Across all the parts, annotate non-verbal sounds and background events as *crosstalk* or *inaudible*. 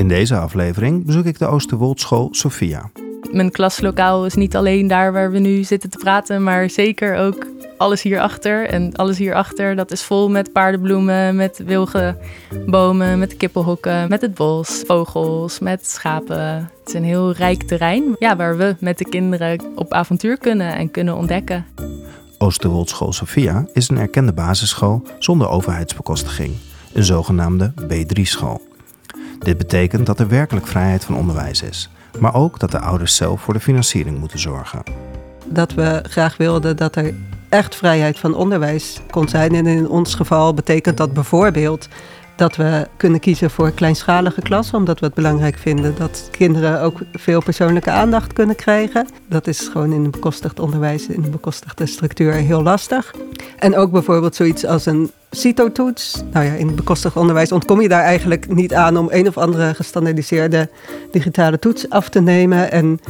In deze aflevering bezoek ik de Oosterwoldschool Sophia. Mijn klaslokaal is niet alleen daar waar we nu zitten te praten, maar zeker ook alles hierachter. En alles hierachter, dat is vol met paardenbloemen, met wilgenbomen, met kippenhokken, met het bos, vogels, met schapen. Het is een heel rijk terrein ja, waar we met de kinderen op avontuur kunnen en kunnen ontdekken. Oosterwoldschool Sophia is een erkende basisschool zonder overheidsbekostiging, een zogenaamde B3-school. Dit betekent dat er werkelijk vrijheid van onderwijs is, maar ook dat de ouders zelf voor de financiering moeten zorgen. Dat we graag wilden dat er echt vrijheid van onderwijs kon zijn. En in ons geval betekent dat bijvoorbeeld dat we kunnen kiezen voor kleinschalige klassen, omdat we het belangrijk vinden dat kinderen ook veel persoonlijke aandacht kunnen krijgen. Dat is gewoon in een bekostigd onderwijs, in een bekostigde structuur heel lastig. En ook bijvoorbeeld zoiets als een CITO-toets. Nou ja, in het bekostigd onderwijs ontkom je daar eigenlijk niet aan om een of andere gestandardiseerde digitale toets af te nemen. En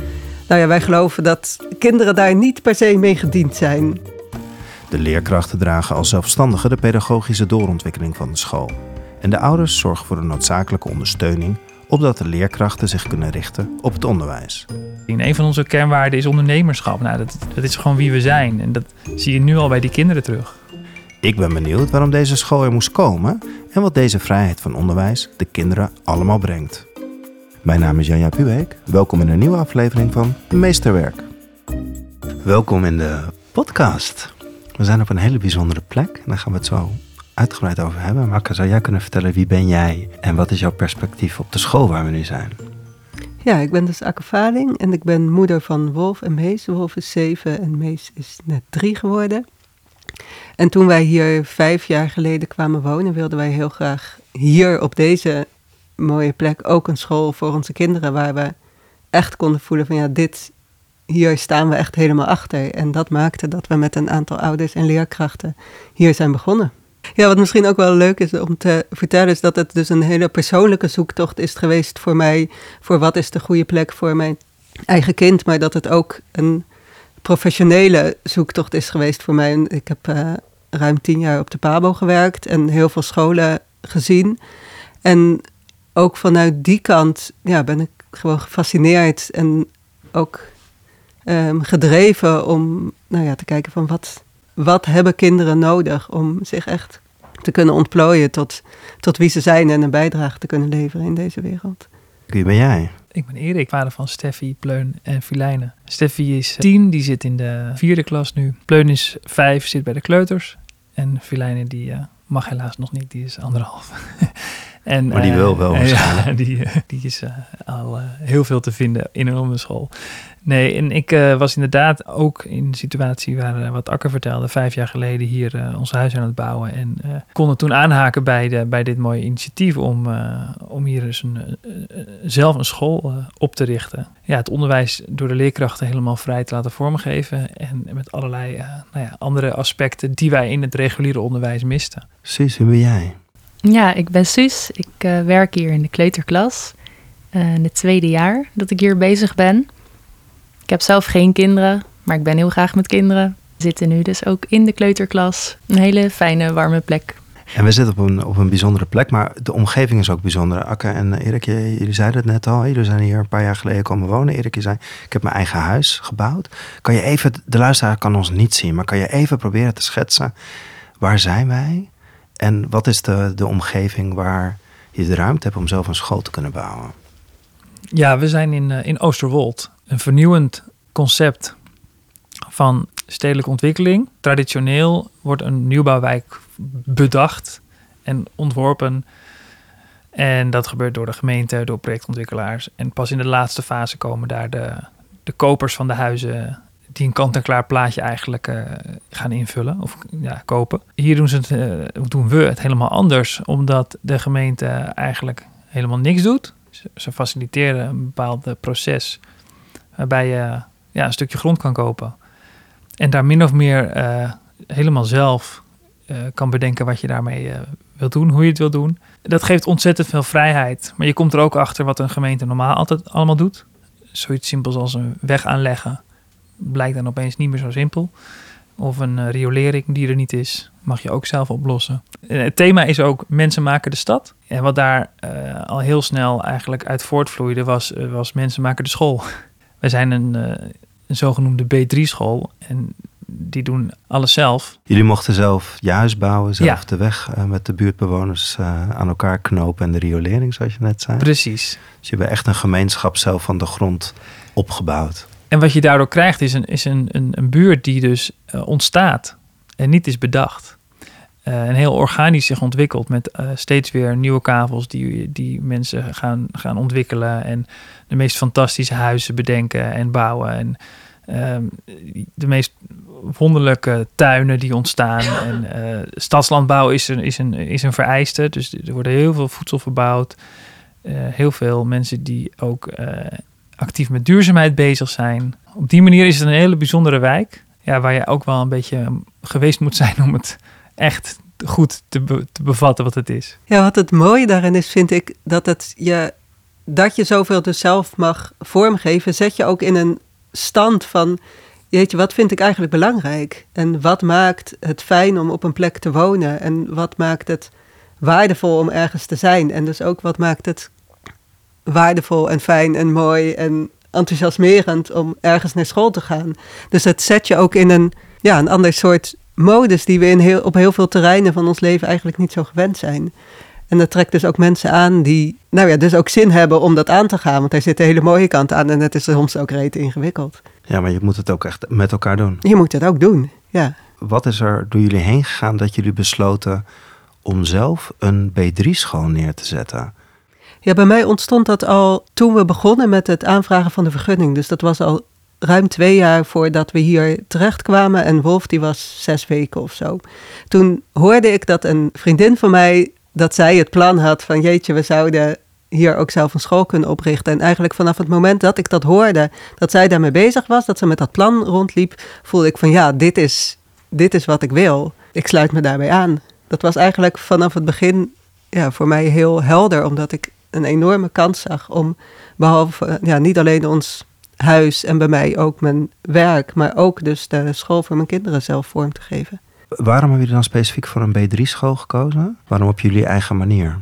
nou ja, wij geloven dat kinderen daar niet per se mee gediend zijn. De leerkrachten dragen als zelfstandigen de pedagogische doorontwikkeling van de school. En de ouders zorgen voor de noodzakelijke ondersteuning, opdat de leerkrachten zich kunnen richten op het onderwijs. Een van onze kernwaarden is ondernemerschap. Nou, dat, dat is gewoon wie we zijn. En dat zie je nu al bij die kinderen terug. Ik ben benieuwd waarom deze school er moest komen en wat deze vrijheid van onderwijs de kinderen allemaal brengt. Mijn naam is Janja Pubeek. Welkom in een nieuwe aflevering van Meesterwerk. Welkom in de podcast. We zijn op een hele bijzondere plek en daar gaan we het zo uitgebreid over hebben. Makke, zou jij kunnen vertellen wie ben jij en wat is jouw perspectief op de school waar we nu zijn? Ja, ik ben dus Akke Valing en ik ben moeder van Wolf en Mees. Wolf is zeven en Mees is net drie geworden. En toen wij hier vijf jaar geleden kwamen wonen, wilden wij heel graag hier op deze mooie plek ook een school voor onze kinderen waar we echt konden voelen van ja, dit, hier staan we echt helemaal achter. En dat maakte dat we met een aantal ouders en leerkrachten hier zijn begonnen. Ja, wat misschien ook wel leuk is om te vertellen, is dat het dus een hele persoonlijke zoektocht is geweest voor mij. Voor wat is de goede plek voor mijn eigen kind, maar dat het ook een professionele zoektocht is geweest voor mij. Ik heb uh, ruim tien jaar op de PABO gewerkt en heel veel scholen gezien. En ook vanuit die kant ja, ben ik gewoon gefascineerd en ook um, gedreven om nou ja, te kijken van wat, wat hebben kinderen nodig om zich echt te kunnen ontplooien tot, tot wie ze zijn en een bijdrage te kunnen leveren in deze wereld. Wie ben jij? Ik ben Erik, vader van Steffi, Pleun en Filijne. Steffi is tien, die zit in de vierde klas nu. Pleun is vijf, zit bij de kleuters. En Filijne die uh, mag helaas nog niet, die is anderhalf. *laughs* En, maar die wil wel *laughs* waarschijnlijk. Ja, die, die is uh, al uh, heel veel te vinden in een school. Nee, en ik uh, was inderdaad ook in een situatie waar, wat Akker vertelde, vijf jaar geleden hier ons huis aan het bouwen. En konden toen aanhaken bij, de, bij dit mooie initiatief om, om hier dus een, zelf een school op te richten. Ja, het onderwijs door de leerkrachten helemaal vrij te laten vormgeven. En met allerlei nou ja, andere aspecten die wij in het reguliere onderwijs misten. Precies, wie ben jij? Ja, ik ben Suus. Ik uh, werk hier in de kleuterklas. Uh, in het tweede jaar dat ik hier bezig ben. Ik heb zelf geen kinderen, maar ik ben heel graag met kinderen. We zitten nu dus ook in de kleuterklas. Een hele fijne, warme plek. En we zitten op een, op een bijzondere plek, maar de omgeving is ook bijzonder. Akke en Erik, jullie zeiden het net al. Jullie zijn hier een paar jaar geleden komen wonen. Erik, je zei, ik heb mijn eigen huis gebouwd. Kan je even, de luisteraar kan ons niet zien, maar kan je even proberen te schetsen. Waar zijn wij? En wat is de, de omgeving waar je de ruimte hebt om zelf een school te kunnen bouwen? Ja, we zijn in, uh, in Oosterwold. Een vernieuwend concept van stedelijke ontwikkeling. Traditioneel wordt een nieuwbouwwijk bedacht en ontworpen. En dat gebeurt door de gemeente, door projectontwikkelaars. En pas in de laatste fase komen daar de, de kopers van de huizen die een kant-en-klaar plaatje eigenlijk uh, gaan invullen of ja, kopen. Hier doen, ze het, doen we het helemaal anders, omdat de gemeente eigenlijk helemaal niks doet. Ze, ze faciliteren een bepaald proces waarbij je ja, een stukje grond kan kopen. En daar min of meer uh, helemaal zelf kan bedenken wat je daarmee wilt doen, hoe je het wilt doen. Dat geeft ontzettend veel vrijheid. Maar je komt er ook achter wat een gemeente normaal altijd allemaal doet. Zoiets simpels als een weg aanleggen blijkt dan opeens niet meer zo simpel. of een eh, riolering die er niet is, mag je ook zelf oplossen. Eh, het thema is ook mensen maken de stad. En wat daar eh, al heel snel eigenlijk uit voortvloeide was, eh, was mensen maken de school. *laughs* Wij zijn een, eh, een zogenoemde B3-school en die doen alles zelf. Jullie mochten zelf je huis bouwen, zelf Ja. de weg eh, met de buurtbewoners eh, aan elkaar knopen en de riolering, zoals je net zei. Precies. Dus je hebt echt een gemeenschap zelf van de grond opgebouwd. En wat je daardoor krijgt is een, is een, een, een buurt die dus ontstaat en niet is bedacht. Eh, en heel organisch zich ontwikkelt met eh, steeds weer nieuwe kavels die, die mensen gaan, gaan ontwikkelen. En de meest fantastische huizen bedenken en bouwen. En ehm, de meest wonderlijke tuinen die ontstaan. *laughs* En eh, stadslandbouw is een, is, een, is een vereiste. Dus er wordt heel veel voedsel verbouwd. Heel veel mensen die ook actief met duurzaamheid bezig zijn. Op die manier is het een hele bijzondere wijk. Ja, waar je ook wel een beetje geweest moet zijn om het echt goed te, be- te bevatten wat het is. Ja, wat het mooie daarin is, vind ik, dat, je, dat je zoveel dus zelf mag vormgeven, zet je ook in een stand van, jeetje, wat vind ik eigenlijk belangrijk? En wat maakt het fijn om op een plek te wonen? En wat maakt het waardevol om ergens te zijn? En dus ook wat maakt het waardevol en fijn en mooi en enthousiasmerend om ergens naar school te gaan? Dus het zet je ook in een, ja, een ander soort modus die we in heel, op heel veel terreinen van ons leven eigenlijk niet zo gewend zijn. En dat trekt dus ook mensen aan die, nou ja, dus ook zin hebben om dat aan te gaan. Want daar zit een hele mooie kant aan en het is soms ook reet ingewikkeld. Ja, maar je moet het ook echt met elkaar doen. Je moet het ook doen, ja. Wat is er door jullie heen gegaan dat jullie besloten om zelf een B3-school neer te zetten? Ja, bij mij ontstond dat al toen we begonnen met het aanvragen van de vergunning. Dus dat was al ruim twee jaar voordat we hier terechtkwamen. En Wolf die was zes weken of zo. Toen hoorde ik dat een vriendin van mij, dat zij het plan had van jeetje, we zouden hier ook zelf een school kunnen oprichten. En eigenlijk vanaf het moment dat ik dat hoorde, dat zij daarmee bezig was, dat ze met dat plan rondliep, voelde ik van ja, dit is, dit is wat ik wil. Ik sluit me daarbij aan. Dat was eigenlijk vanaf het begin ja, voor mij heel helder, omdat ik een enorme kans zag om, behalve ja, niet alleen ons huis en bij mij ook mijn werk, maar ook dus de school voor mijn kinderen zelf vorm te geven. Waarom hebben jullie dan specifiek voor een B3-school gekozen? Waarom op jullie eigen manier?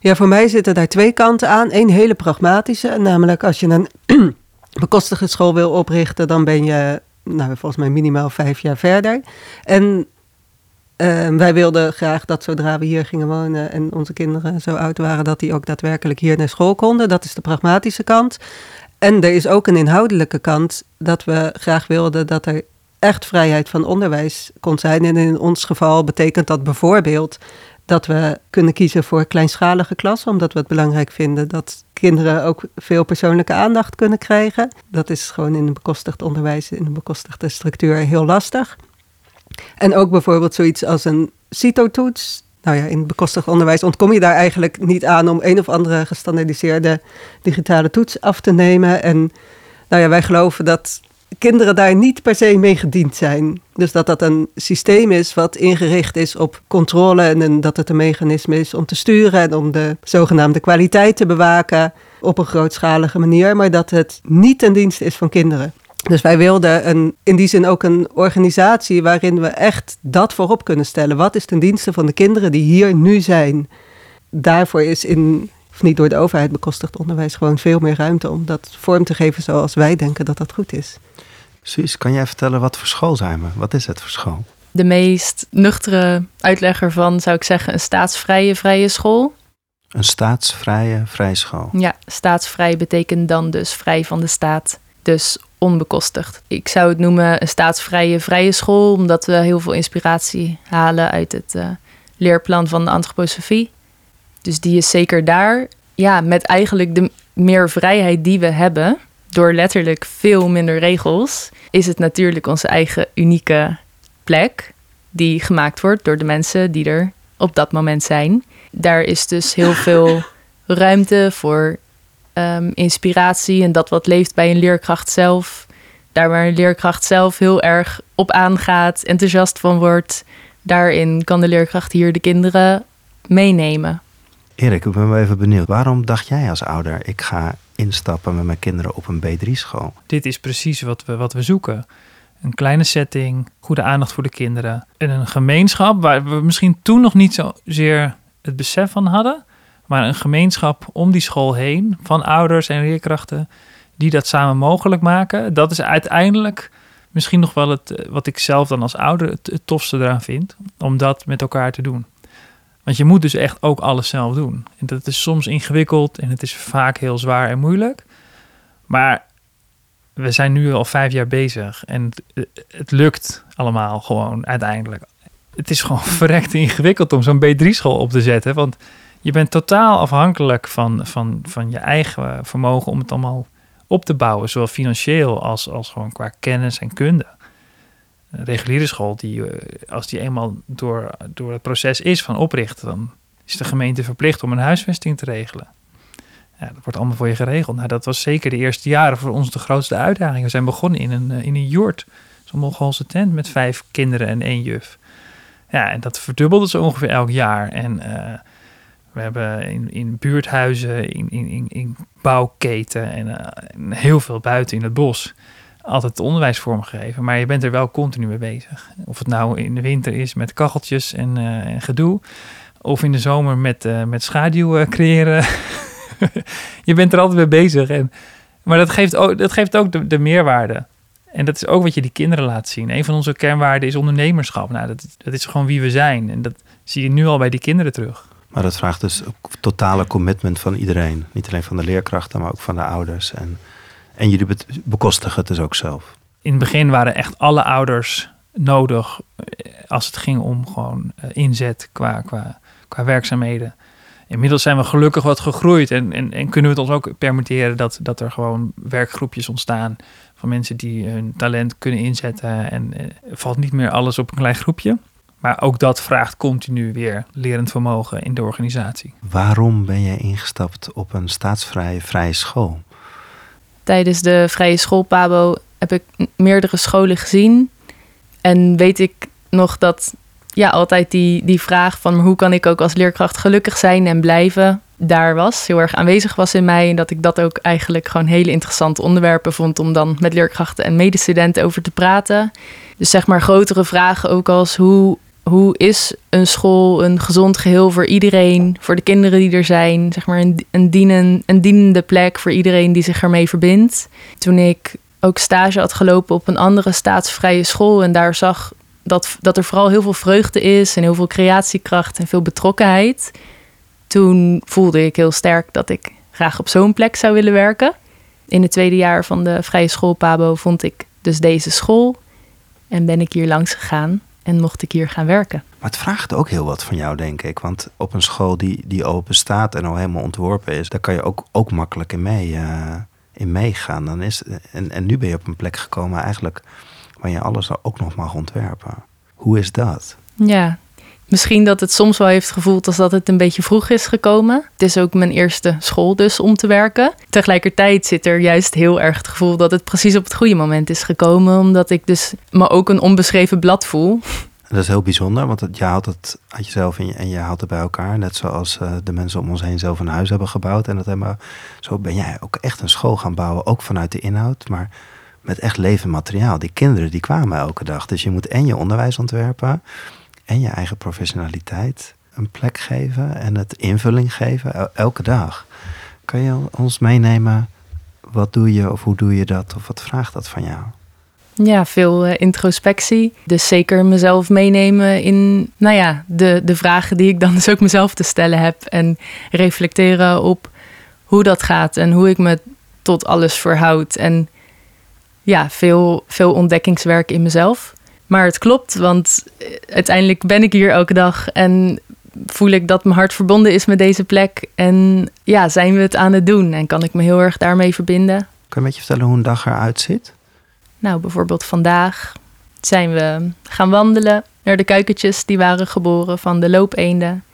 Ja, voor mij zitten daar twee kanten aan. Eén hele pragmatische, namelijk als je een *clears throat* bekostigde school wil oprichten, dan ben je nou, volgens mij minimaal vijf jaar verder. En eh, wij wilden graag dat zodra we hier gingen wonen en onze kinderen zo oud waren, dat die ook daadwerkelijk hier naar school konden. Dat is de pragmatische kant. En er is ook een inhoudelijke kant dat we graag wilden dat er echt vrijheid van onderwijs kon zijn. En in ons geval betekent dat bijvoorbeeld dat we kunnen kiezen voor kleinschalige klassen, omdat we het belangrijk vinden dat kinderen ook veel persoonlijke aandacht kunnen krijgen. Dat is gewoon in een bekostigd onderwijs, in een bekostigde structuur heel lastig. En ook bijvoorbeeld zoiets als een CITO-toets. Nou ja, in het bekostigd onderwijs ontkom je daar eigenlijk niet aan om een of andere gestandardiseerde digitale toets af te nemen. En nou ja, wij geloven dat kinderen daar niet per se mee gediend zijn. Dus dat dat een systeem is wat ingericht is op controle en dat het een mechanisme is om te sturen en om de zogenaamde kwaliteit te bewaken op een grootschalige manier, maar dat het niet ten dienste is van kinderen. Dus wij wilden een, in die zin ook een organisatie waarin we echt dat voorop kunnen stellen. Wat is ten dienste van de kinderen die hier nu zijn? Daarvoor is in, of niet door de overheid bekostigd onderwijs, gewoon veel meer ruimte om dat vorm te geven zoals wij denken dat dat goed is. Suus, kan jij vertellen wat voor school zijn we? Wat is het voor school? De meest nuchtere uitleg ervan zou ik zeggen een staatsvrije vrije school. Een staatsvrije vrijschool. Ja, staatsvrij betekent dan dus vrij van de staat, dus onbekostigd. Ik zou het noemen een staatsvrije vrije school, omdat we heel veel inspiratie halen uit het eh, leerplan van de antroposofie. Dus die is zeker daar. Ja, met eigenlijk de meer vrijheid die we hebben, door letterlijk veel minder regels, is het natuurlijk onze eigen unieke plek die gemaakt wordt door de mensen die er op dat moment zijn. Daar is dus heel *laughs* veel ruimte voor ehm, inspiratie en dat wat leeft bij een leerkracht zelf. Daar waar een leerkracht zelf heel erg op aangaat, enthousiast van wordt, daarin kan de leerkracht hier de kinderen meenemen. Erik, ik ben wel even benieuwd. Waarom dacht jij als ouder, ik ga instappen met mijn kinderen op een B3-school? Dit is precies wat we, wat we zoeken. een kleine setting, goede aandacht voor de kinderen. En een gemeenschap waar we misschien toen nog niet zozeer het besef van hadden. Maar een gemeenschap om die school heen van ouders en leerkrachten die dat samen mogelijk maken. Dat is uiteindelijk misschien nog wel het eh, wat ik zelf dan als ouder het, tofste eraan vind. Om dat met elkaar te doen. Want je moet dus echt ook alles zelf doen. En dat is soms ingewikkeld en het is vaak heel zwaar en moeilijk. Maar we zijn nu al vijf jaar bezig en het, het lukt allemaal gewoon uiteindelijk. Het is gewoon *laughs* verrekt ingewikkeld om zo'n B3-school op te zetten. Want je bent totaal afhankelijk van, van, van je eigen vermogen om het allemaal op te bouwen. Zowel financieel als, als gewoon qua kennis en kunde. Een reguliere school, die, eh, als die eenmaal door, door het proces is van oprichten, dan is de gemeente verplicht om een huisvesting te regelen. Ja, dat wordt allemaal voor je geregeld. Nou, dat was zeker de eerste jaren voor ons de grootste uitdaging. We zijn begonnen in een, eh, in een zo'n Mongoolse tent met vijf kinderen en één juf. Ja, en dat verdubbelde ze ongeveer elk jaar. En uh, we hebben in, in buurthuizen, in, in, in, bouwketen en, uh, en, heel veel buiten in het bos altijd onderwijs vormgegeven. Maar je bent er wel continu mee bezig. Of het nou in de winter is met kacheltjes en, en gedoe. Of in de zomer met, met schaduw creëren. *laughs* je bent er altijd mee bezig. En, maar dat geeft ook, dat geeft ook de, de meerwaarde. En dat is ook wat je die kinderen laat zien. Een van onze kernwaarden is ondernemerschap. Nou, dat, dat is gewoon wie we zijn. En dat zie je nu al bij die kinderen terug. Maar dat vraagt dus totale commitment van iedereen. Niet alleen van de leerkrachten, maar ook van de ouders. En, en jullie bekostigen het dus ook zelf. In het begin waren echt alle ouders nodig eh, als het ging om gewoon eh, inzet qua, qua, qua werkzaamheden. Inmiddels zijn we gelukkig wat gegroeid en, en, en kunnen we het ons ook permitteren dat, dat er gewoon werkgroepjes ontstaan van mensen die hun talent kunnen inzetten. En eh, valt niet meer alles op een klein groepje. Maar ook dat vraagt continu weer lerend vermogen in de organisatie. Waarom ben jij ingestapt op een staatsvrije vrije school? Tijdens de vrije school Pabo heb ik meerdere scholen gezien. En weet ik nog dat ja, altijd die, die vraag van hoe kan ik ook als leerkracht gelukkig zijn en blijven daar was, heel erg aanwezig was in mij. En dat ik dat ook eigenlijk gewoon hele interessante onderwerpen vond om dan met leerkrachten en medestudenten over te praten. Dus zeg maar grotere vragen ook als hoe, hoe is een school een gezond geheel voor iedereen, voor de kinderen die er zijn, zeg maar een, een, een dienende plek voor iedereen die zich ermee verbindt. Toen ik ook stage had gelopen op een andere staatsvrije school en daar zag dat, dat er vooral heel veel vreugde is en heel veel creatiekracht en veel betrokkenheid. Toen voelde ik heel sterk dat ik graag op zo'n plek zou willen werken. In het tweede jaar van de vrije school Pabo vond ik dus deze school en ben ik hier langs gegaan en mocht ik hier gaan werken. Maar het vraagt ook heel wat van jou, denk ik. Want op een school die, die open staat en al helemaal ontworpen is, daar kan je ook, ook makkelijk in, mee, uh, in meegaan. Dan is, en, en nu ben je op een plek gekomen eigenlijk waar je alles ook nog mag ontwerpen. Hoe is dat? Ja, misschien dat het soms wel heeft gevoeld als dat het een beetje vroeg is gekomen. Het is ook mijn eerste school dus om te werken. Tegelijkertijd zit er juist heel erg het gevoel dat het precies op het goede moment is gekomen. Omdat ik dus me ook een onbeschreven blad voel. Dat is heel bijzonder, want je haalt het uit jezelf en je, en je haalt het bij elkaar. Net zoals uh, de mensen om ons heen zelf een huis hebben gebouwd. En dat hebben, zo ben jij ook echt een school gaan bouwen, ook vanuit de inhoud. Maar met echt levend materiaal. Die kinderen die kwamen elke dag. Dus je moet en je onderwijs ontwerpen en je eigen professionaliteit een plek geven en het invulling geven elke dag. Kan je ons meenemen? Wat doe je of hoe doe je dat? Of wat vraagt dat van jou? Ja, veel uh, introspectie. Dus zeker mezelf meenemen in, nou ja, de, de vragen die ik dan *laughs* dus ook mezelf te stellen heb. En reflecteren op hoe dat gaat en hoe ik me tot alles verhoud. En ja, veel, veel ontdekkingswerk in mezelf. Maar het klopt, want eh, uiteindelijk ben ik hier elke dag en voel ik dat mijn hart verbonden is met deze plek. En ja, zijn we het aan het doen en kan ik me heel erg daarmee verbinden. Kan je een beetje vertellen hoe een dag eruit ziet? Nou, bijvoorbeeld vandaag zijn we gaan wandelen naar de kuikentjes die waren geboren van de loopeenden.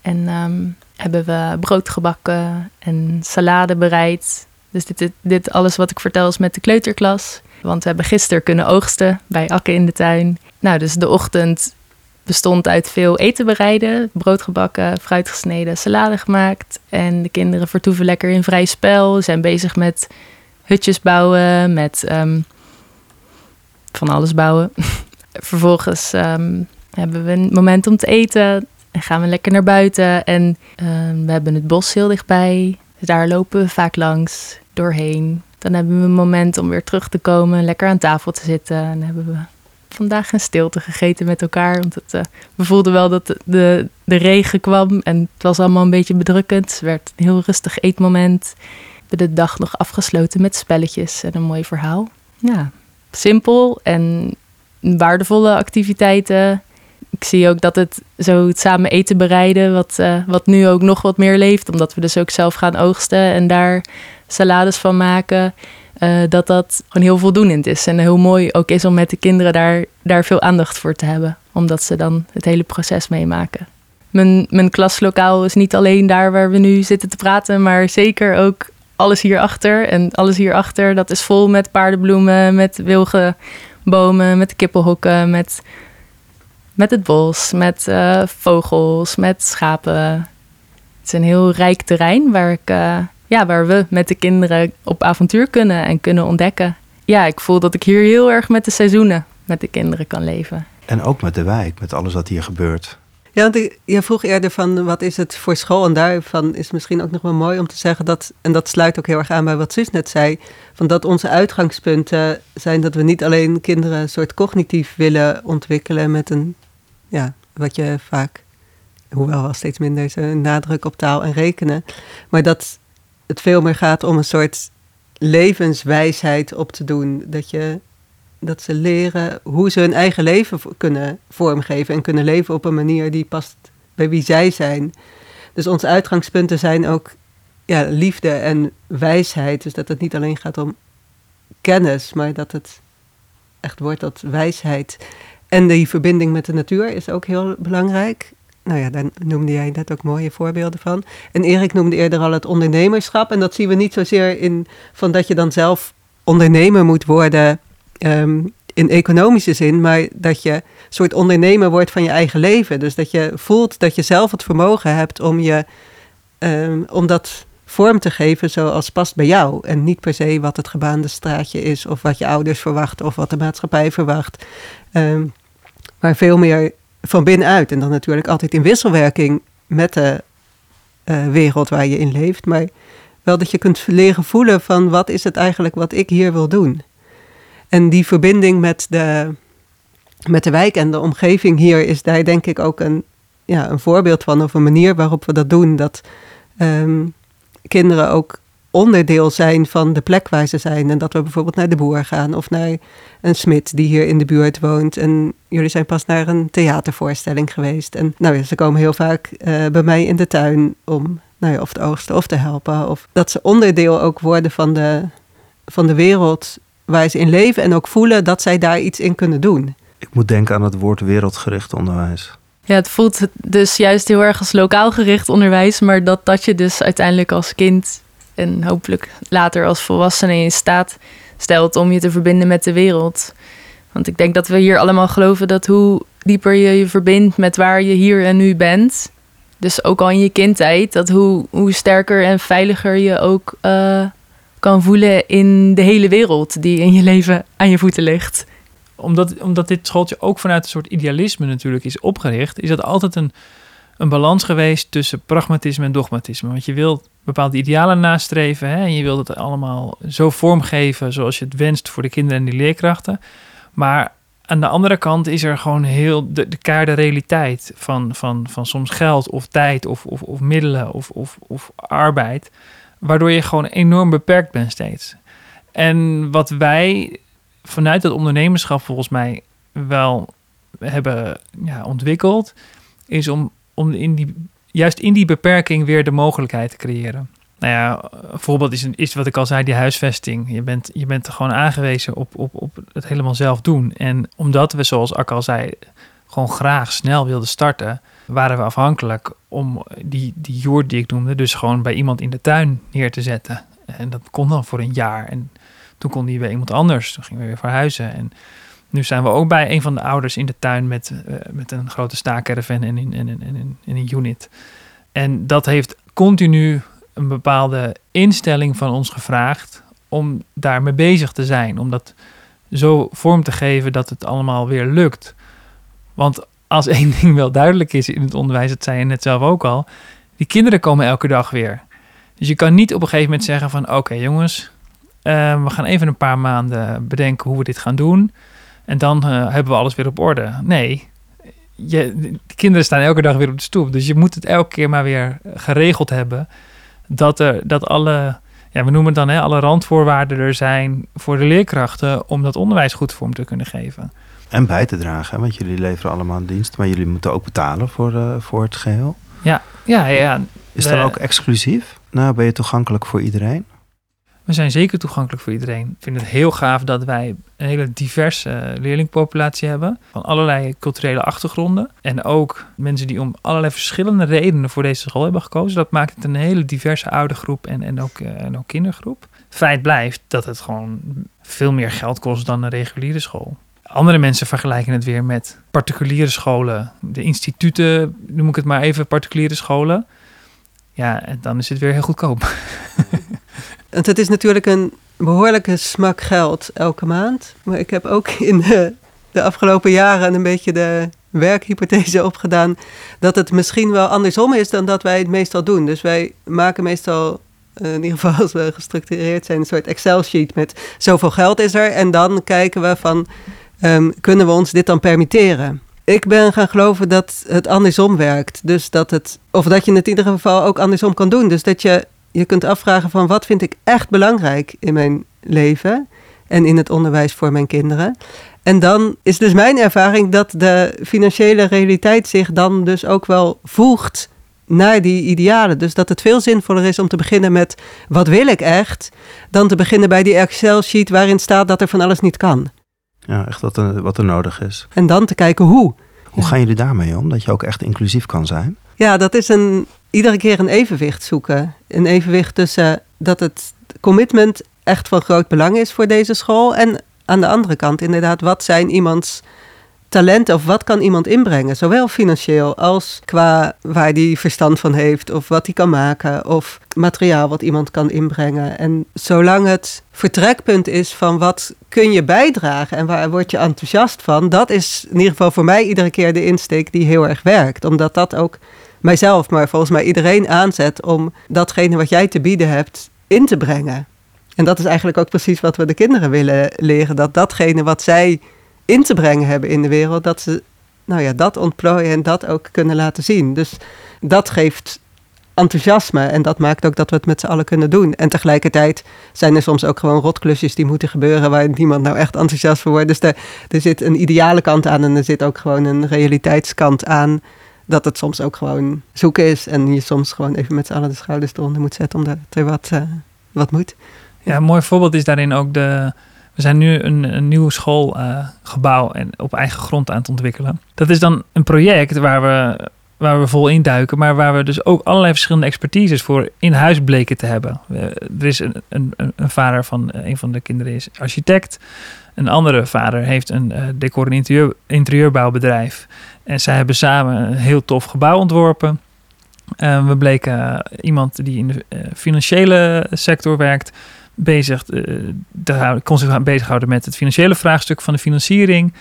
En ehm, hebben we brood gebakken en salade bereid. Dus dit, dit, dit, alles wat ik vertel is met de kleuterklas. Want we hebben gisteren kunnen oogsten bij Akke in de tuin. Nou, dus de ochtend bestond uit veel eten bereiden. Brood gebakken, fruit gesneden, salade gemaakt. En de kinderen vertoeven lekker in vrij spel. Zijn bezig met hutjes bouwen, met um, van alles bouwen. *laughs* Vervolgens ehm, hebben we een moment om te eten en gaan we lekker naar buiten. En ehm, we hebben het bos heel dichtbij. Dus daar lopen we vaak langs, doorheen. Dan hebben we een moment om weer terug te komen, lekker aan tafel te zitten. En hebben we vandaag een stilte gegeten met elkaar. Want het, uh, we voelden wel dat de, de, regen kwam en het was allemaal een beetje bedrukkend. Het werd een heel rustig eetmoment. We hebben de dag nog afgesloten met spelletjes en een mooi verhaal. Ja, simpel en waardevolle activiteiten. Ik zie ook dat het zo het samen eten bereiden, wat, uh, wat nu ook nog wat meer leeft, omdat we dus ook zelf gaan oogsten en daar salades van maken. Uh, dat dat gewoon heel voldoenend is. En heel mooi ook is om met de kinderen daar, daar veel aandacht voor te hebben. Omdat ze dan het hele proces meemaken. Mijn, mijn klaslokaal is niet alleen daar waar we nu zitten te praten, maar zeker ook alles hierachter. En alles hierachter, dat is vol met paardenbloemen, met wilgenbomen, met kippenhokken, met, met het bos, met uh, vogels, met schapen. Het is een heel rijk terrein waar ik... Uh, ja, waar we met de kinderen op avontuur kunnen en kunnen ontdekken. Ja, ik voel dat ik hier heel erg met de seizoenen met de kinderen kan leven. En ook met de wijk, met alles wat hier gebeurt. Ja, want je vroeg eerder van wat is het voor school? En daarvan is misschien ook nog wel mooi om te zeggen dat, en dat sluit ook heel erg aan bij wat Suus net zei, van dat onze uitgangspunten zijn dat we niet alleen kinderen een soort cognitief willen ontwikkelen met een, ja, wat je vaak, hoewel wel steeds minder, een nadruk op taal en rekenen, maar dat het veel meer gaat om een soort levenswijsheid op te doen. Dat, je, dat ze leren hoe ze hun eigen leven kunnen vormgeven en kunnen leven op een manier die past bij wie zij zijn. Dus onze uitgangspunten zijn ook ja, liefde en wijsheid. Dus dat het niet alleen gaat om kennis, maar dat het echt wordt tot wijsheid. En die verbinding met de natuur is ook heel belangrijk nou ja, daar noemde jij net ook mooie voorbeelden van. En Erik noemde eerder al het ondernemerschap. En dat zien we niet zozeer in van dat je dan zelf ondernemer moet worden ehm, in economische zin, maar dat je een soort ondernemer wordt van je eigen leven. Dus dat je voelt dat je zelf het vermogen hebt om, je, um, om dat vorm te geven zoals past bij jou. En niet per se wat het gebaande straatje is, of wat je ouders verwachten, of wat de maatschappij verwacht. Um, maar veel meer van binnenuit. En dan natuurlijk altijd in wisselwerking met de uh, wereld waar je in leeft. Maar wel dat je kunt leren voelen van wat is het eigenlijk wat ik hier wil doen. En die verbinding met de, met de wijk en de omgeving hier is daar denk ik ook een, ja, een voorbeeld van. Of een manier waarop we dat doen. Dat um, kinderen ook onderdeel zijn van de plek waar ze zijn. En dat we bijvoorbeeld naar de boer gaan of naar een smid die hier in de buurt woont. En jullie zijn pas naar een theatervoorstelling geweest. En nou ja, ze komen heel vaak uh, bij mij in de tuin om nou ja, of te oogsten of te helpen. Of dat ze onderdeel ook worden van de, van de wereld waar ze in leven. En ook voelen dat zij daar iets in kunnen doen. Ik moet denken aan het woord wereldgericht onderwijs. Ja, het voelt dus juist heel erg als lokaal gericht onderwijs. Maar dat, dat je dus uiteindelijk als kind en hopelijk later als volwassene in staat stelt om je te verbinden met de wereld. Want ik denk dat we hier allemaal geloven dat hoe dieper je je verbindt met waar je hier en nu bent, dus ook al in je kindtijd, dat hoe, hoe sterker en veiliger je ook uh, kan voelen in de hele wereld die in je leven aan je voeten ligt. Omdat, omdat dit schooltje ook vanuit een soort idealisme natuurlijk is opgericht, is dat altijd een, een balans geweest tussen pragmatisme en dogmatisme. Want je wilt bepaalde idealen nastreven. Hè? En je wilt het allemaal zo vormgeven zoals je het wenst voor de kinderen en die leerkrachten. Maar aan de andere kant is er gewoon heel de, de keiharde realiteit van, van, van soms geld of tijd of, of, of middelen of, of, of arbeid. Waardoor je gewoon enorm beperkt bent steeds. En wat wij vanuit het ondernemerschap volgens mij wel hebben ja, ontwikkeld, is om, om in die juist in die beperking weer de mogelijkheid te creëren. Nou ja, een voorbeeld is, is wat ik al zei, die huisvesting. Je bent, je bent gewoon aangewezen op, op, op het helemaal zelf doen. En omdat we, zoals Ak al zei, gewoon graag snel wilden starten, waren we afhankelijk om die, die joord die ik noemde, dus gewoon bij iemand in de tuin neer te zetten. En dat kon dan voor een jaar. En toen kon die bij iemand anders. Toen gingen we weer verhuizen. En nu zijn we ook bij een van de ouders in de tuin met, uh, met een grote staakerven en in, een unit. En dat heeft continu een bepaalde instelling van ons gevraagd om daarmee bezig te zijn. Om dat zo vorm te geven dat het allemaal weer lukt. Want als *laughs* één ding wel duidelijk is in het onderwijs, dat zei je net zelf ook al, die kinderen komen elke dag weer. Dus je kan niet op een gegeven moment zeggen van oké jongens, uh, we gaan even een paar maanden bedenken hoe we dit gaan doen. En dan uh, hebben we alles weer op orde. Nee, je, de kinderen staan elke dag weer op de stoep. Dus je moet het elke keer maar weer geregeld hebben. Dat, er, dat alle, ja, we noemen het dan, hè, alle randvoorwaarden er zijn voor de leerkrachten om dat onderwijs goed vorm te kunnen geven. En bij te dragen, want jullie leveren allemaal een dienst, maar jullie moeten ook betalen voor, uh, voor het geheel. Ja, ja, ja. Is dat ook exclusief? Nou, ben je toegankelijk voor iedereen? We zijn zeker toegankelijk voor iedereen. Ik vind het heel gaaf dat wij een hele diverse leerlingpopulatie hebben. Van allerlei culturele achtergronden. En ook mensen die om allerlei verschillende redenen voor deze school hebben gekozen. Dat maakt het een hele diverse oudergroep en, en, ook, uh, en ook kindergroep. Feit blijft dat het gewoon veel meer geld kost dan een reguliere school. Andere mensen vergelijken het weer met particuliere scholen. De instituten, noem ik het maar even, particuliere scholen. Ja, en dan is het weer heel goedkoop. *laughs* Want het is natuurlijk een behoorlijke smak geld elke maand. Maar ik heb ook in de, de afgelopen jaren een beetje de werkhypothese opgedaan. dat het misschien wel andersom is dan dat wij het meestal doen. Dus wij maken meestal. In ieder geval als we gestructureerd zijn, een soort Excel-sheet met zoveel geld is er. En dan kijken we van, um, kunnen we ons dit dan permitteren? Ik ben gaan geloven dat het andersom werkt. Dus dat het, of dat je het in ieder geval ook andersom kan doen. Dus dat je je kunt afvragen van wat vind ik echt belangrijk in mijn leven en in het onderwijs voor mijn kinderen. En dan is dus mijn ervaring dat de financiële realiteit zich dan dus ook wel voegt naar die idealen. Dus dat het veel zinvoller is om te beginnen met wat wil ik echt, dan te beginnen bij die Excel-sheet waarin staat dat er van alles niet kan. Ja, echt wat er, wat er nodig is. En dan te kijken hoe. Hoe gaan jullie daarmee om? Dat je ook echt inclusief kan zijn? Ja, dat is een, iedere keer een evenwicht zoeken. Een evenwicht tussen dat het commitment echt van groot belang is voor deze school. En aan de andere kant inderdaad, wat zijn iemands talenten of wat kan iemand inbrengen? Zowel financieel als qua waar die verstand van heeft of wat hij kan maken of materiaal wat iemand kan inbrengen. En zolang het vertrekpunt is van wat kun je bijdragen en waar word je enthousiast van, dat is in ieder geval voor mij iedere keer de insteek die heel erg werkt. Omdat dat ook mijzelf, maar volgens mij iedereen aanzet om datgene wat jij te bieden hebt in te brengen. En dat is eigenlijk ook precies wat we de kinderen willen leren. Dat datgene wat zij in te brengen hebben in de wereld, dat ze nou ja, dat ontplooien en dat ook kunnen laten zien. Dus dat geeft enthousiasme en dat maakt ook dat we het met z'n allen kunnen doen. En tegelijkertijd zijn er soms ook gewoon rotklusjes die moeten gebeuren waar niemand nou echt enthousiast voor wordt. Dus er, er zit een ideale kant aan en er zit ook gewoon een realiteitskant aan dat het soms ook gewoon zoeken is. En je soms gewoon even met z'n allen de schouders eronder moet zetten omdat er wat, uh, wat moet. Ja, een mooi voorbeeld is daarin ook de. We zijn nu een, een nieuw schoolgebouw uh, en op eigen grond aan het ontwikkelen. Dat is dan een project waar we, waar we vol induiken, maar waar we dus ook allerlei verschillende expertises voor in huis bleken te hebben. Er is een, een, een vader van een van de kinderen is architect. Een andere vader heeft een decor- en interieur, interieurbouwbedrijf. En zij hebben samen een heel tof gebouw ontworpen. Uh, we bleken iemand die in de uh, financiële sector werkt, bezig, uh, kon zich bezighouden met het financiële vraagstuk van de financiering.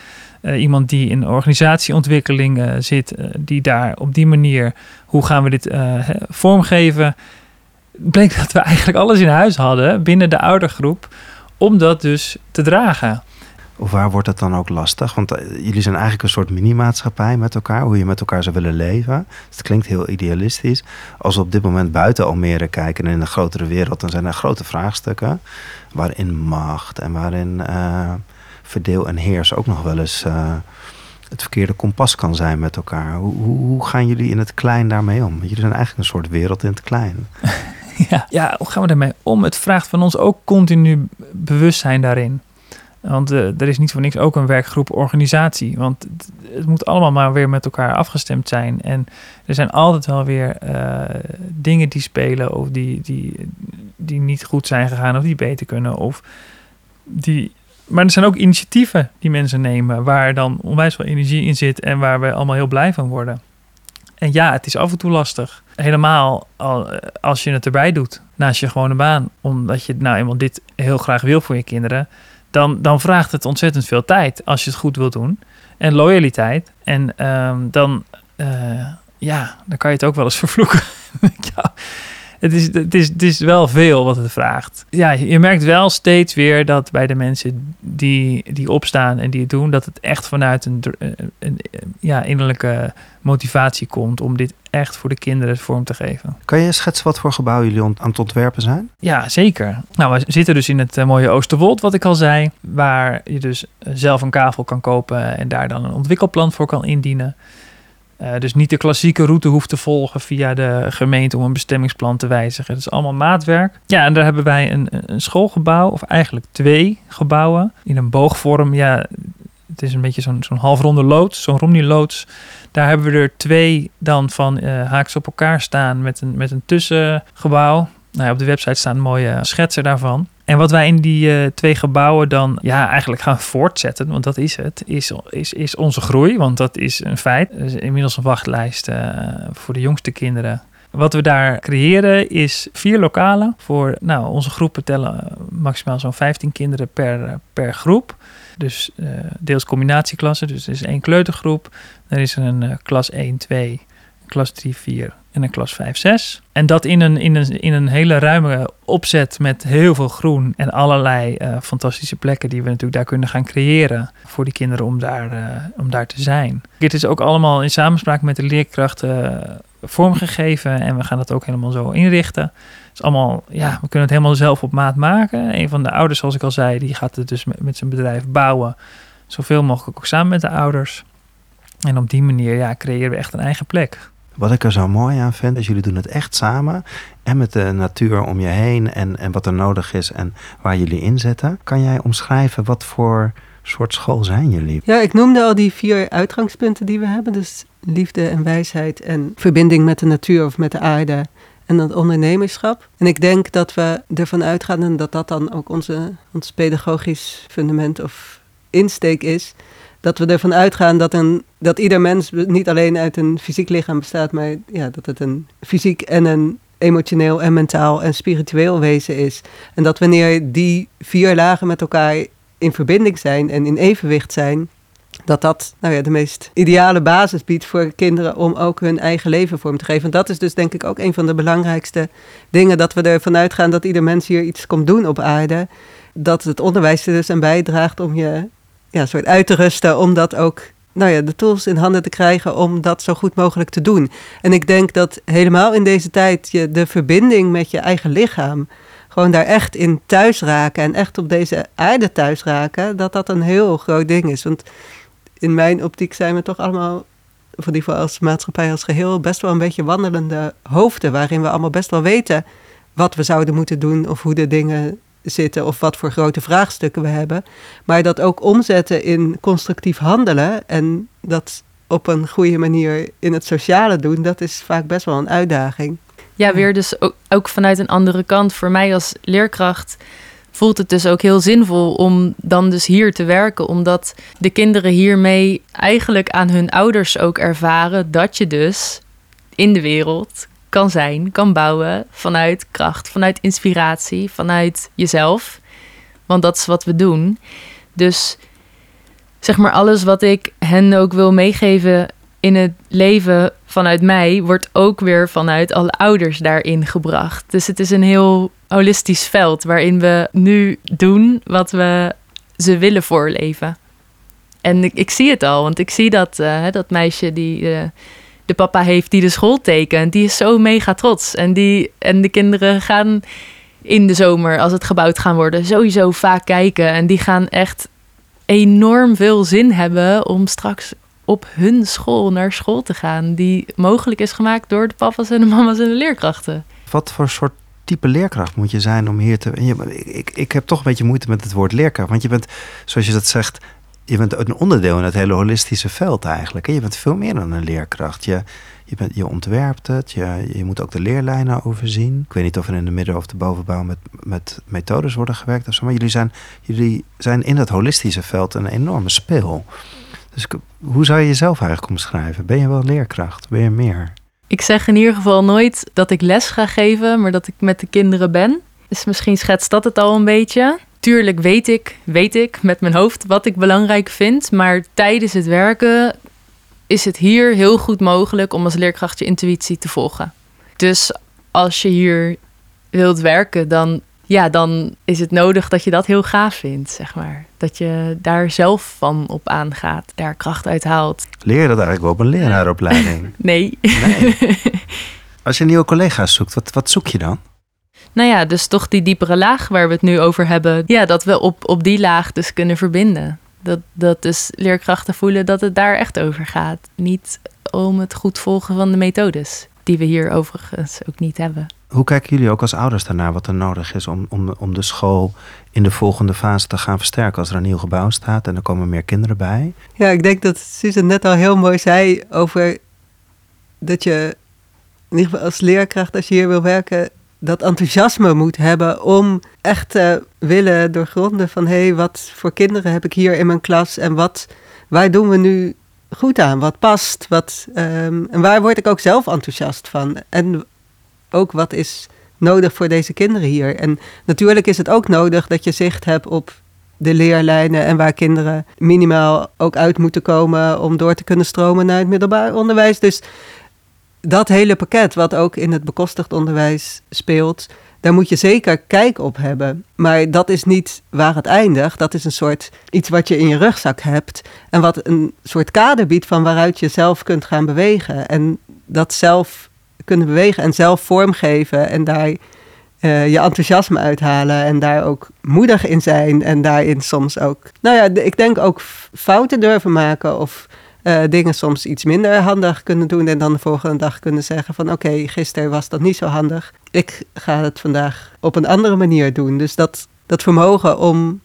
iemand die in organisatieontwikkeling zit, die daar op die manier, hoe gaan we dit vormgeven? Bleek *laughs* dat we eigenlijk alles in huis hadden binnen de oudergroep om dat dus te dragen. Of waar wordt het dan ook lastig? Want uh, jullie zijn eigenlijk een soort mini-maatschappij met elkaar, hoe je met elkaar zou willen leven. Het klinkt heel idealistisch. Als we op dit moment buiten Almere kijken en in de grotere wereld, dan zijn er grote vraagstukken. Waarin macht en waarin uh, verdeel en heers ook nog wel eens uh, het verkeerde kompas kan zijn met elkaar. Hoe, hoe, hoe, gaan jullie in het klein daarmee om? Jullie zijn eigenlijk een soort wereld in het klein. *laughs* ja, ja, hoe gaan we daarmee om? Het vraagt van ons ook continu bewustzijn daarin. Want uh, er is niet voor niks ook een werkgroep organisatie. Want het, moet allemaal maar weer met elkaar afgestemd zijn. En er zijn altijd wel weer uh, dingen die spelen of die, die, die niet goed zijn gegaan of die beter kunnen. Of die, maar er zijn ook initiatieven die mensen nemen waar dan onwijs veel energie in zit en waar we allemaal heel blij van worden. En ja, het is af en toe lastig. Helemaal als je het erbij doet naast je gewone baan. Omdat je nou eenmaal dit heel graag wil voor je kinderen dan, dan vraagt het ontzettend veel tijd als je het goed wilt doen. En loyaliteit. En ehm, dan, eh, ja, dan kan je het ook wel eens *laughs* vervloeken. Het is, het, is, het is wel veel wat het vraagt. Ja, je merkt wel steeds weer dat bij de mensen die, die opstaan en die het doen, dat het echt vanuit een, een, een ja, innerlijke motivatie komt om dit echt voor de kinderen vorm te geven. Kan je schetsen wat voor gebouw jullie aan het ontwerpen zijn? Ja, zeker. Nou, we zitten dus in het eh, mooie Oosterwold, wat ik al zei, waar je dus zelf een kavel kan kopen en daar dan een ontwikkelplan voor kan indienen. Uh, dus niet de klassieke route hoeft te volgen via de gemeente om een bestemmingsplan te wijzigen. Het is allemaal maatwerk. Ja, en daar hebben wij een, een schoolgebouw, of eigenlijk twee gebouwen, in een boogvorm. Ja, het is een beetje zo'n zo'n halfronde loods, zo'n Romney-loods. Daar hebben we er twee dan van uh, haaks op elkaar staan met een, met een tussengebouw. Nou op de website staan mooie schetsen daarvan. En wat wij in die uh, twee gebouwen dan ja, eigenlijk gaan voortzetten, want dat is het, is, is, is onze groei. Want dat is een feit. Er is inmiddels een wachtlijst uh, voor de jongste kinderen. Wat we daar creëren is vier lokalen. Voor nou, onze groepen tellen maximaal zo'n 15 kinderen per, per groep. Dus deels combinatieklassen. Dus er is één kleutergroep. Er is een klas 1, 2, klas 3, 4 en een klas 5, 6. En dat in een, in een, in een hele ruime opzet met heel veel groen en allerlei uh, fantastische plekken die we natuurlijk daar kunnen gaan creëren voor die kinderen om daar, uh, om daar te zijn. Dit is ook allemaal in samenspraak met de leerkrachten uh, vormgegeven en we gaan dat ook helemaal zo inrichten. Het is allemaal, ja, we kunnen het helemaal zelf op maat maken. Een van de ouders, zoals ik al zei, die gaat het dus met, met zijn bedrijf bouwen. Zoveel mogelijk ook samen met de ouders. En op die manier ja, creëren we echt een eigen plek. Wat ik er zo mooi aan vind, is jullie doen het echt samen. En met de natuur om je heen en, en wat er nodig is en waar jullie inzetten. Kan jij omschrijven wat voor soort school zijn jullie? Ja, ik noemde al die vier uitgangspunten die we hebben. Dus liefde en wijsheid en verbinding met de natuur of met de aarde. En dat ondernemerschap. En ik denk dat we ervan uitgaan en dat dat dan ook onze, ons pedagogisch fundament of insteek is dat we ervan uitgaan dat, een, dat ieder mens niet alleen uit een fysiek lichaam bestaat, maar ja, dat het een fysiek en een emotioneel en mentaal en spiritueel wezen is. En dat wanneer die vier lagen met elkaar in verbinding zijn en in evenwicht zijn, dat dat nou ja, de meest ideale basis biedt voor kinderen om ook hun eigen leven vorm te geven. En dat is dus denk ik ook een van de belangrijkste dingen, dat we ervan uitgaan dat ieder mens hier iets komt doen op aarde. Dat het onderwijs er dus aan bijdraagt om je ja, soort uit te rusten om dat ook, nou ja, de tools in handen te krijgen om dat zo goed mogelijk te doen. En ik denk dat helemaal in deze tijd je de verbinding met je eigen lichaam, gewoon daar echt in thuis raken en echt op deze aarde thuis raken, dat dat een heel groot ding is. Want in mijn optiek zijn we toch allemaal, voor die als maatschappij als geheel, best wel een beetje wandelende hoofden, waarin we allemaal best wel weten wat we zouden moeten doen of hoe de dingen zitten of wat voor grote vraagstukken we hebben. Maar dat ook omzetten in constructief handelen en dat op een goede manier in het sociale doen, dat is vaak best wel een uitdaging. Ja, weer dus ook, ook vanuit een andere kant. Voor mij als leerkracht voelt het dus ook heel zinvol om dan dus hier te werken. Omdat de kinderen hiermee eigenlijk aan hun ouders ook ervaren dat je dus in de wereld kan zijn, kan bouwen vanuit kracht, vanuit inspiratie, vanuit jezelf. Want dat is wat we doen. Dus zeg maar alles wat ik hen ook wil meegeven in het leven vanuit mij, wordt ook weer vanuit alle ouders daarin gebracht. Dus het is een heel holistisch veld waarin we nu doen wat we ze willen voorleven. En ik, ik zie het al, want ik zie dat, uh, dat meisje die. Uh, de papa heeft die de school tekent. Die is zo mega trots. En, die, en de kinderen gaan in de zomer, als het gebouwd gaan worden, sowieso vaak kijken. En die gaan echt enorm veel zin hebben om straks op hun school naar school te gaan. Die mogelijk is gemaakt door de papa's en de mama's en de leerkrachten. Wat voor soort type leerkracht moet je zijn om hier te. Ik, ik heb toch een beetje moeite met het woord leerkracht. Want je bent, zoals je dat zegt, je bent een onderdeel in het hele holistische veld eigenlijk. Je bent veel meer dan een leerkracht. Je, je, ontwerpt het, je, je moet ook de leerlijnen overzien. Ik weet niet of er in de midden- of de bovenbouw met, met methodes worden gewerkt of zo. Maar jullie zijn, jullie zijn in het holistische veld een enorme speel. Dus hoe zou je jezelf eigenlijk omschrijven? Ben je wel leerkracht? Ben je meer? Ik zeg in ieder geval nooit dat ik les ga geven, maar dat ik met de kinderen ben. Dus misschien schetst dat het al een beetje. Tuurlijk weet ik, weet ik met mijn hoofd wat ik belangrijk vind. Maar tijdens het werken is het hier heel goed mogelijk om als leerkracht je intuïtie te volgen. Dus als je hier wilt werken, dan, ja, dan is het nodig dat je dat heel gaaf vindt, zeg maar. Dat je daar zelf van op aangaat, daar kracht uit haalt. Leer je dat eigenlijk wel op een leraaropleiding? *laughs* Nee. Nee. *laughs* Als je nieuwe collega's zoekt, wat, wat zoek je dan? Nou ja, dus toch die diepere laag waar we het nu over hebben. Ja, dat we op, op die laag dus kunnen verbinden. Dat, dat dus leerkrachten voelen dat het daar echt over gaat. Niet om het goed volgen van de methodes, die we hier overigens ook niet hebben. Hoe kijken jullie ook als ouders daarnaar wat er nodig is om, om, om de school in de volgende fase te gaan versterken? Als er een nieuw gebouw staat en er komen meer kinderen bij. Ja, ik denk dat Susan net al heel mooi zei over dat je in ieder geval als leerkracht, als je hier wil werken, dat enthousiasme moet hebben om echt te willen doorgronden van hé, hey, wat voor kinderen heb ik hier in mijn klas en wat, waar doen we nu goed aan? Wat past? Wat, um, en waar word ik ook zelf enthousiast van? En ook wat is nodig voor deze kinderen hier? En natuurlijk is het ook nodig dat je zicht hebt op de leerlijnen en waar kinderen minimaal ook uit moeten komen om door te kunnen stromen naar het middelbaar onderwijs. Dus dat hele pakket, wat ook in het bekostigd onderwijs speelt, daar moet je zeker kijk op hebben. Maar dat is niet waar het eindigt. Dat is een soort iets wat je in je rugzak hebt. En wat een soort kader biedt van waaruit je zelf kunt gaan bewegen. En dat zelf kunnen bewegen en zelf vormgeven. En daar uh, je enthousiasme uithalen. En daar ook moedig in zijn. En daarin soms ook, nou ja, ik denk ook fouten durven maken. Of uh, dingen soms iets minder handig kunnen doen en dan de volgende dag kunnen zeggen van oké, okay, gisteren was dat niet zo handig. Ik ga het vandaag op een andere manier doen. Dus dat, dat vermogen om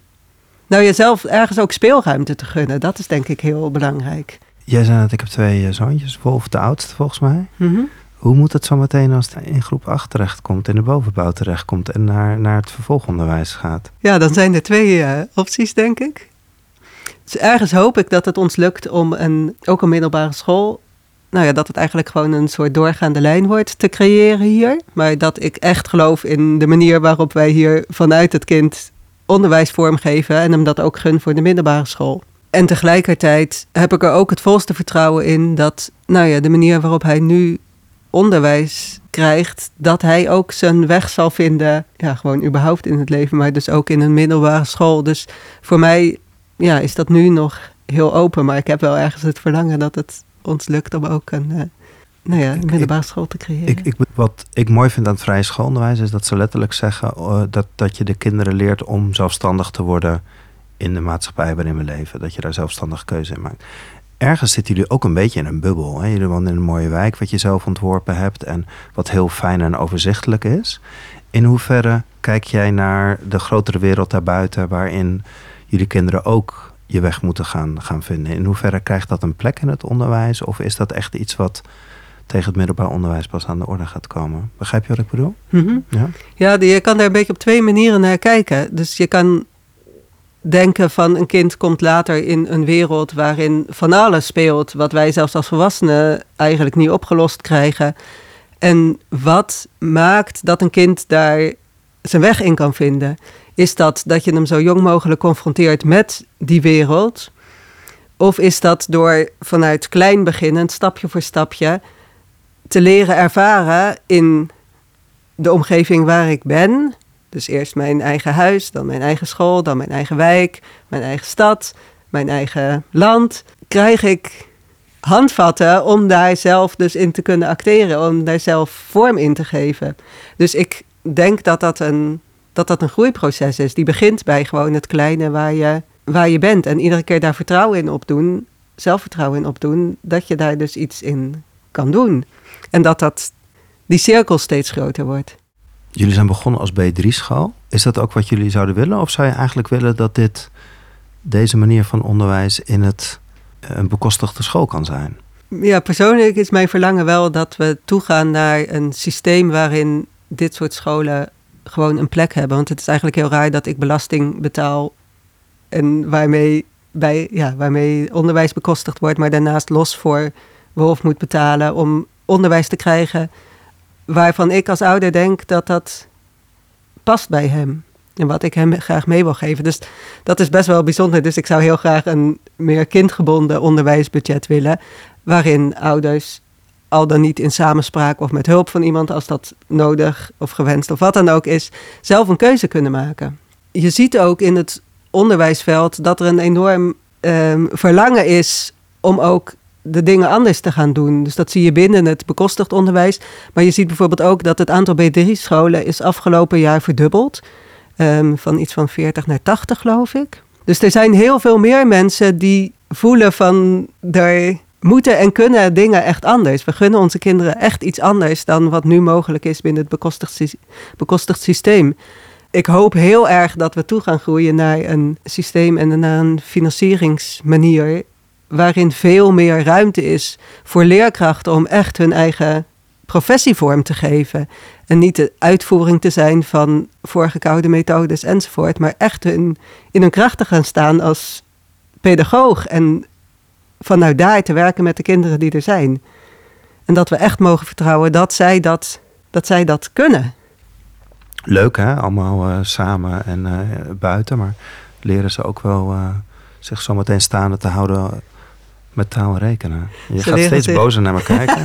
nou jezelf ergens ook speelruimte te gunnen, dat is denk ik heel belangrijk. Jij zei dat ik heb twee eh, zoontjes, Wolf de oudste volgens mij. Mm -hmm. Hoe moet het zo meteen als het in groep 8 terechtkomt, in de bovenbouw terechtkomt en naar, naar het vervolgonderwijs gaat? Ja, dan zijn er twee uh, opties, denk ik. Dus ergens hoop ik dat het ons lukt om een, ook een middelbare school, nou ja, dat het eigenlijk gewoon een soort doorgaande lijn wordt te creëren hier. Maar dat ik echt geloof in de manier waarop wij hier vanuit het kind onderwijs vormgeven en hem dat ook gun voor de middelbare school. En tegelijkertijd heb ik er ook het volste vertrouwen in dat, nou ja, de manier waarop hij nu onderwijs krijgt, dat hij ook zijn weg zal vinden, ja, gewoon überhaupt in het leven, maar dus ook in een middelbare school. Dus voor mij ja, is dat nu nog heel open. Maar ik heb wel ergens het verlangen dat het ons lukt om ook een, uh, nou ja, een middelbare school te creëren. Ik, ik, wat ik mooi vind aan het vrije schoolonderwijs is dat ze letterlijk zeggen uh, dat, dat je de kinderen leert om zelfstandig te worden in de maatschappij waarin we leven. Dat je daar zelfstandig keuze in maakt. Ergens zitten jullie ook een beetje in een bubbel. Hè? Jullie wonen in een mooie wijk wat je zelf ontworpen hebt en wat heel fijn en overzichtelijk is. In hoeverre kijk jij naar de grotere wereld daarbuiten waarin jullie kinderen ook je weg moeten gaan, gaan vinden. In hoeverre krijgt dat een plek in het onderwijs? Of is dat echt iets wat tegen het middelbaar onderwijs pas aan de orde gaat komen? Begrijp je wat ik bedoel? Mm -hmm. Ja, ja je kan daar een beetje op twee manieren naar kijken. Dus je kan denken van een kind komt later in een wereld waarin van alles speelt, wat wij zelfs als volwassenen eigenlijk niet opgelost krijgen. En wat maakt dat een kind daar zijn weg in kan vinden? Is dat dat je hem zo jong mogelijk confronteert met die wereld? Of is dat door vanuit klein beginnend, stapje voor stapje, te leren ervaren in de omgeving waar ik ben? Dus eerst mijn eigen huis, dan mijn eigen school, dan mijn eigen wijk, mijn eigen stad, mijn eigen land. Krijg ik handvatten om daar zelf dus in te kunnen acteren, om daar zelf vorm in te geven. Dus ik denk dat dat een dat dat een groeiproces is. Die begint bij gewoon het kleine waar je, waar je bent. En iedere keer daar vertrouwen in opdoen, zelfvertrouwen in opdoen, dat je daar dus iets in kan doen. En dat, dat die cirkel steeds groter wordt. Jullie zijn begonnen als B3-school. Is dat ook wat jullie zouden willen? Of zou je eigenlijk willen dat dit, deze manier van onderwijs in het, eh, een bekostigde school kan zijn? Ja, persoonlijk is mijn verlangen wel dat we toegaan naar een systeem waarin dit soort scholen gewoon een plek hebben. Want het is eigenlijk heel raar dat ik belasting betaal en waarmee, bij, ja, waarmee onderwijs bekostigd wordt, maar daarnaast los voor Wolf moet betalen om onderwijs te krijgen waarvan ik als ouder denk dat dat past bij hem. en wat ik hem graag mee wil geven. Dus dat is best wel bijzonder. Dus ik zou heel graag een meer kindgebonden onderwijsbudget willen, waarin ouders al dan niet in samenspraak of met hulp van iemand, als dat nodig of gewenst of wat dan ook is, zelf een keuze kunnen maken. Je ziet ook in het onderwijsveld dat er een enorm ehm, verlangen is om ook de dingen anders te gaan doen. Dus dat zie je binnen het bekostigd onderwijs. Maar je ziet bijvoorbeeld ook dat het aantal B3-scholen is afgelopen jaar verdubbeld. Um, van iets van 40 naar 80, geloof ik. Dus er zijn heel veel meer mensen die voelen van er moeten en kunnen dingen echt anders. We gunnen onze kinderen echt iets anders dan wat nu mogelijk is binnen het bekostigd, systeem. Ik hoop heel erg dat we toe gaan groeien naar een systeem en naar een financieringsmanier waarin veel meer ruimte is voor leerkrachten om echt hun eigen professie vorm te geven. En niet de uitvoering te zijn van voorgekoude methodes enzovoort, maar echt hun, in hun kracht te gaan staan als pedagoog en vanuit daar te werken met de kinderen die er zijn. En dat we echt mogen vertrouwen dat zij dat, dat, zij dat kunnen. Leuk hè, allemaal uh, samen en uh, buiten, maar leren ze ook wel uh, zich zo meteen staande te houden met taal en rekenen. Je ze gaat steeds zich... bozer naar me kijken.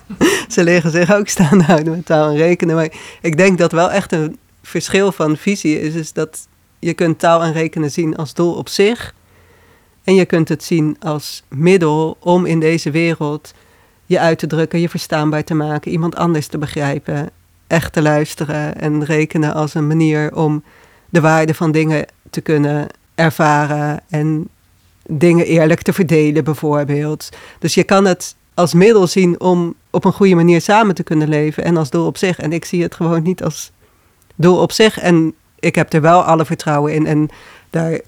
*laughs* ze leren zich ook staande houden met taal en rekenen. Maar ik denk dat wel echt een verschil van visie is, is dat je kunt taal en rekenen zien als doel op zich. En je kunt het zien als middel om in deze wereld je uit te drukken, je verstaanbaar te maken, iemand anders te begrijpen, echt te luisteren en rekenen als een manier om de waarde van dingen te kunnen ervaren en dingen eerlijk te verdelen, bijvoorbeeld. Dus je kan het als middel zien om op een goede manier samen te kunnen leven en als doel op zich. En ik zie het gewoon niet als doel op zich. En ik heb er wel alle vertrouwen in. En daar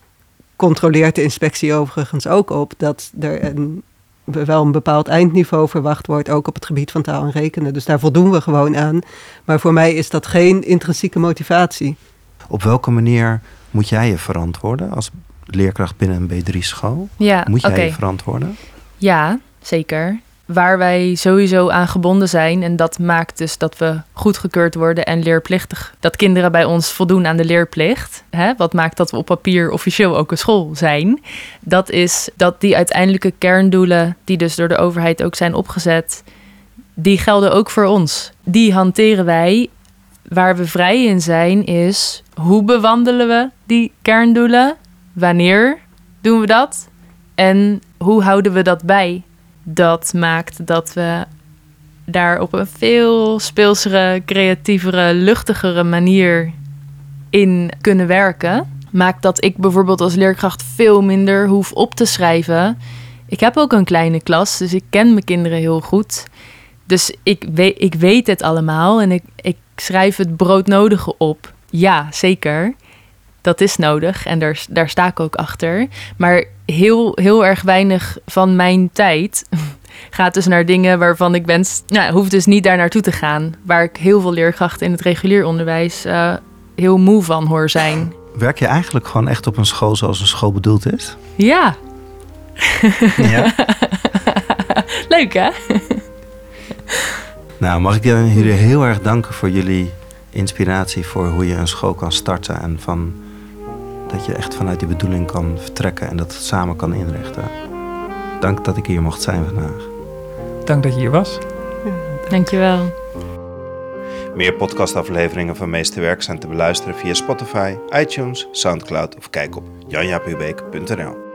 controleert de inspectie overigens ook op dat er een, wel een bepaald eindniveau verwacht wordt, ook op het gebied van taal en rekenen. Dus daar voldoen we gewoon aan. Maar voor mij is dat geen intrinsieke motivatie. Op welke manier moet jij je verantwoorden als leerkracht binnen een B3-school? Ja, Moet jij je verantwoorden? Ja, zeker. Waar wij sowieso aan gebonden zijn, en dat maakt dus dat we goedgekeurd worden en leerplichtig, dat kinderen bij ons voldoen aan de leerplicht. Hè? Wat maakt dat we op papier officieel ook een school zijn? Dat is dat die uiteindelijke kerndoelen, die dus door de overheid ook zijn opgezet, die gelden ook voor ons. Die hanteren wij. Waar we vrij in zijn, is hoe bewandelen we die kerndoelen? Wanneer doen we dat? En hoe houden we dat bij? Dat maakt dat we daar op een veel speelsere, creatievere, luchtigere manier in kunnen werken. Maakt dat ik bijvoorbeeld als leerkracht veel minder hoef op te schrijven. Ik heb ook een kleine klas, dus ik ken mijn kinderen heel goed. Dus ik weet, ik weet het allemaal en ik, ik schrijf het broodnodige op. Ja, zeker dat is nodig en daar, daar sta ik ook achter. Maar heel, heel erg weinig van mijn tijd *laughs* gaat dus naar dingen waarvan ik wens... Nou, hoef dus niet daar naartoe te gaan. Waar ik heel veel leerkrachten in het regulier onderwijs uh, heel moe van hoor zijn. Werk je eigenlijk gewoon echt op een school zoals een school bedoeld is? Ja. ja? *laughs* Leuk hè? nou, mag ik jullie heel erg danken voor jullie inspiratie voor hoe je een school kan starten en van dat je echt vanuit die bedoeling kan vertrekken en dat samen kan inrichten. Dank dat ik hier mocht zijn vandaag. Dank dat je hier was. Dankjewel. Meer podcastafleveringen van Meesterwerk zijn te beluisteren via Spotify, iTunes, Soundcloud of kijk op janjapubeek.nl.